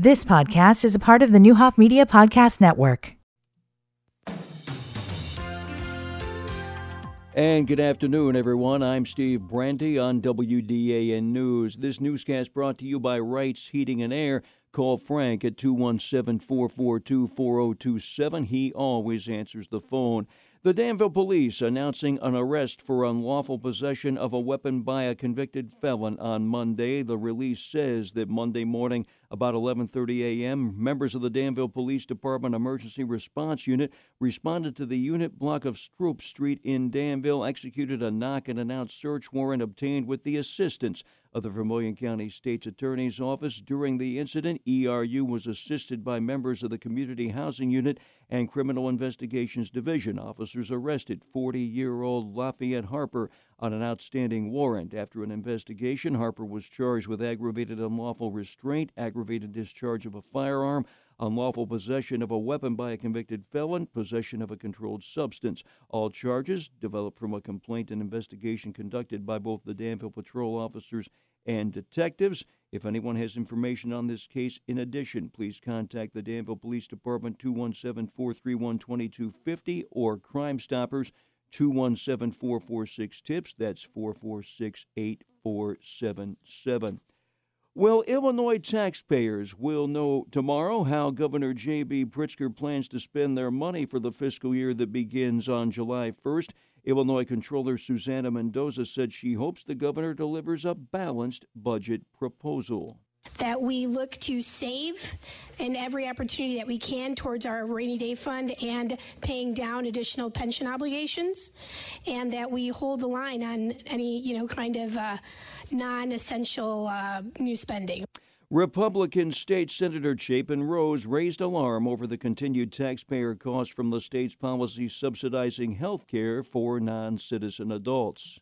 This podcast is a part of the Neuhoff Media Podcast Network. And good afternoon, everyone. I'm Steve Brandy on WDAN News. This newscast brought to you by Wrights Heating and Air. Call Frank at 217 442 4027. He always answers the phone. The Danville police announcing an arrest for unlawful possession of a weapon by a convicted felon on Monday. The release says that Monday morning about 11:30 a.m., members of the Danville Police Department Emergency Response Unit responded to the unit block of Stroop Street in Danville, executed a knock and announce search warrant obtained with the assistance of the Vermilion County State's Attorney's Office. During the incident, ERU was assisted by members of the Community Housing Unit and Criminal Investigations Division. Officers arrested 40 year old Lafayette Harper on an outstanding warrant. After an investigation, Harper was charged with aggravated unlawful restraint, aggravated discharge of a firearm, unlawful possession of a weapon by a convicted felon, possession of a controlled substance. All charges developed from a complaint and investigation conducted by both the Danville patrol officers and detectives. If anyone has information on this case, in addition, please contact the Danville Police Department 217 431 2250 or Crime Stoppers 217 446 TIPS. That's 446 8477. Well, Illinois taxpayers will know tomorrow how Governor J.B. Pritzker plans to spend their money for the fiscal year that begins on July 1st. Illinois Controller Susana Mendoza said she hopes the governor delivers a balanced budget proposal that we look to save in every opportunity that we can towards our rainy day fund and paying down additional pension obligations, and that we hold the line on any, you know, kind of uh, non essential uh, new spending. Republican State Senator Chapin Rose raised alarm over the continued taxpayer costs from the state's policy subsidizing health care for non citizen adults.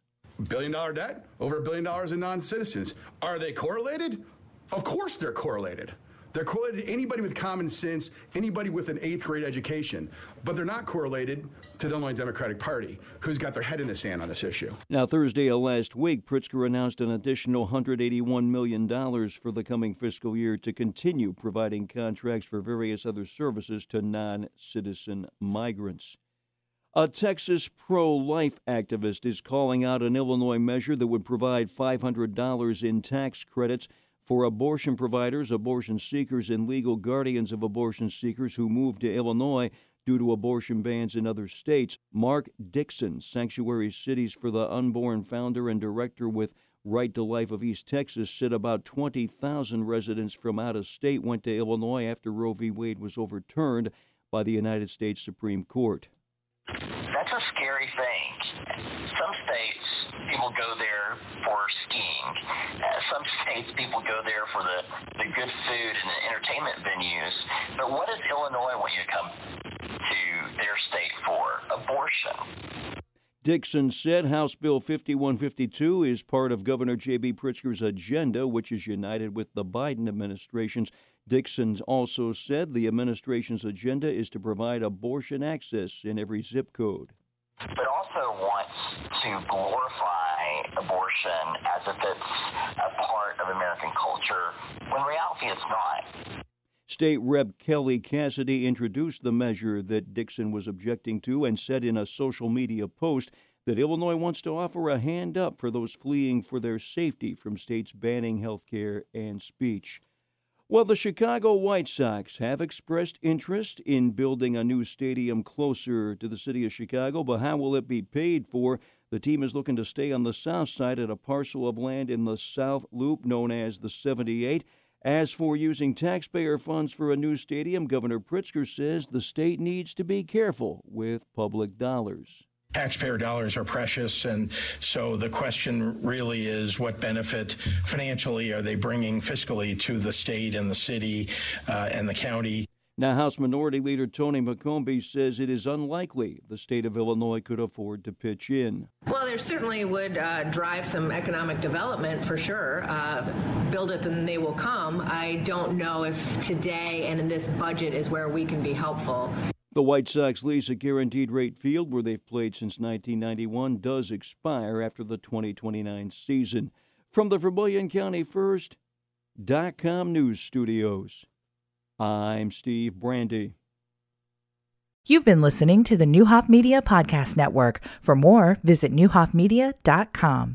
Billion dollar debt, over a billion dollars in non citizens. Are they correlated? Of course they're correlated. They're correlated to anybody with common sense, anybody with an eighth grade education, but they're not correlated to the Illinois Democratic Party, who's got their head in the sand on this issue. Now, Thursday of last week, Pritzker announced an additional $181 million for the coming fiscal year to continue providing contracts for various other services to non citizen migrants. A Texas pro life activist is calling out an Illinois measure that would provide $500 in tax credits for abortion providers, abortion seekers, and legal guardians of abortion seekers who moved to Illinois due to abortion bans in other states. Mark Dickson, Sanctuary Cities for the Unborn founder and director with Right to Life of East Texas, said about 20,000 residents from out of state went to Illinois after Roe v. Wade was overturned by the United States Supreme Court. That's a scary thing. Some states, people go there. Uh, some states, people go there for the, the good food and the entertainment venues. But what does Illinois want you to come to their state for? Abortion. Dickson said House Bill 5152 is part of Governor J.B. Pritzker's agenda, which is united with the Biden administration's. Dickson also said the administration's agenda is to provide abortion access in every zip code. But also wants to glorify abortion as if it's a part of American culture, when reality it's not. State Rep. Kelly Cassidy introduced the measure that Dickson was objecting to and said in a social media post that Illinois wants to offer a hand up for those fleeing for their safety from states banning health care and speech. Well, the Chicago White Sox have expressed interest in building a new stadium closer to the city of Chicago, but how will it be paid for? The team is looking to stay on the south side at a parcel of land in the South Loop known as the 78. As for using taxpayer funds for a new stadium, Governor Pritzker says the state needs to be careful with public dollars. Taxpayer dollars are precious, and so the question really is what benefit financially are they bringing fiscally to the state and the city uh, and the county? Now, House Minority Leader Tony McCombie says it is unlikely the state of Illinois could afford to pitch in. Well, there certainly would uh, drive some economic development for sure. Uh, build it, then they will come. I don't know if today and in this budget is where we can be helpful. The White Sox lease at Guaranteed Rate Field, where they've played since 1991, does expire after the 2029 season. From the Vermilion County First.com News Studios. I'm Steve Brandy. You've been listening to the Neuhoff Media Podcast Network. For more, visit neuhoffmedia.com.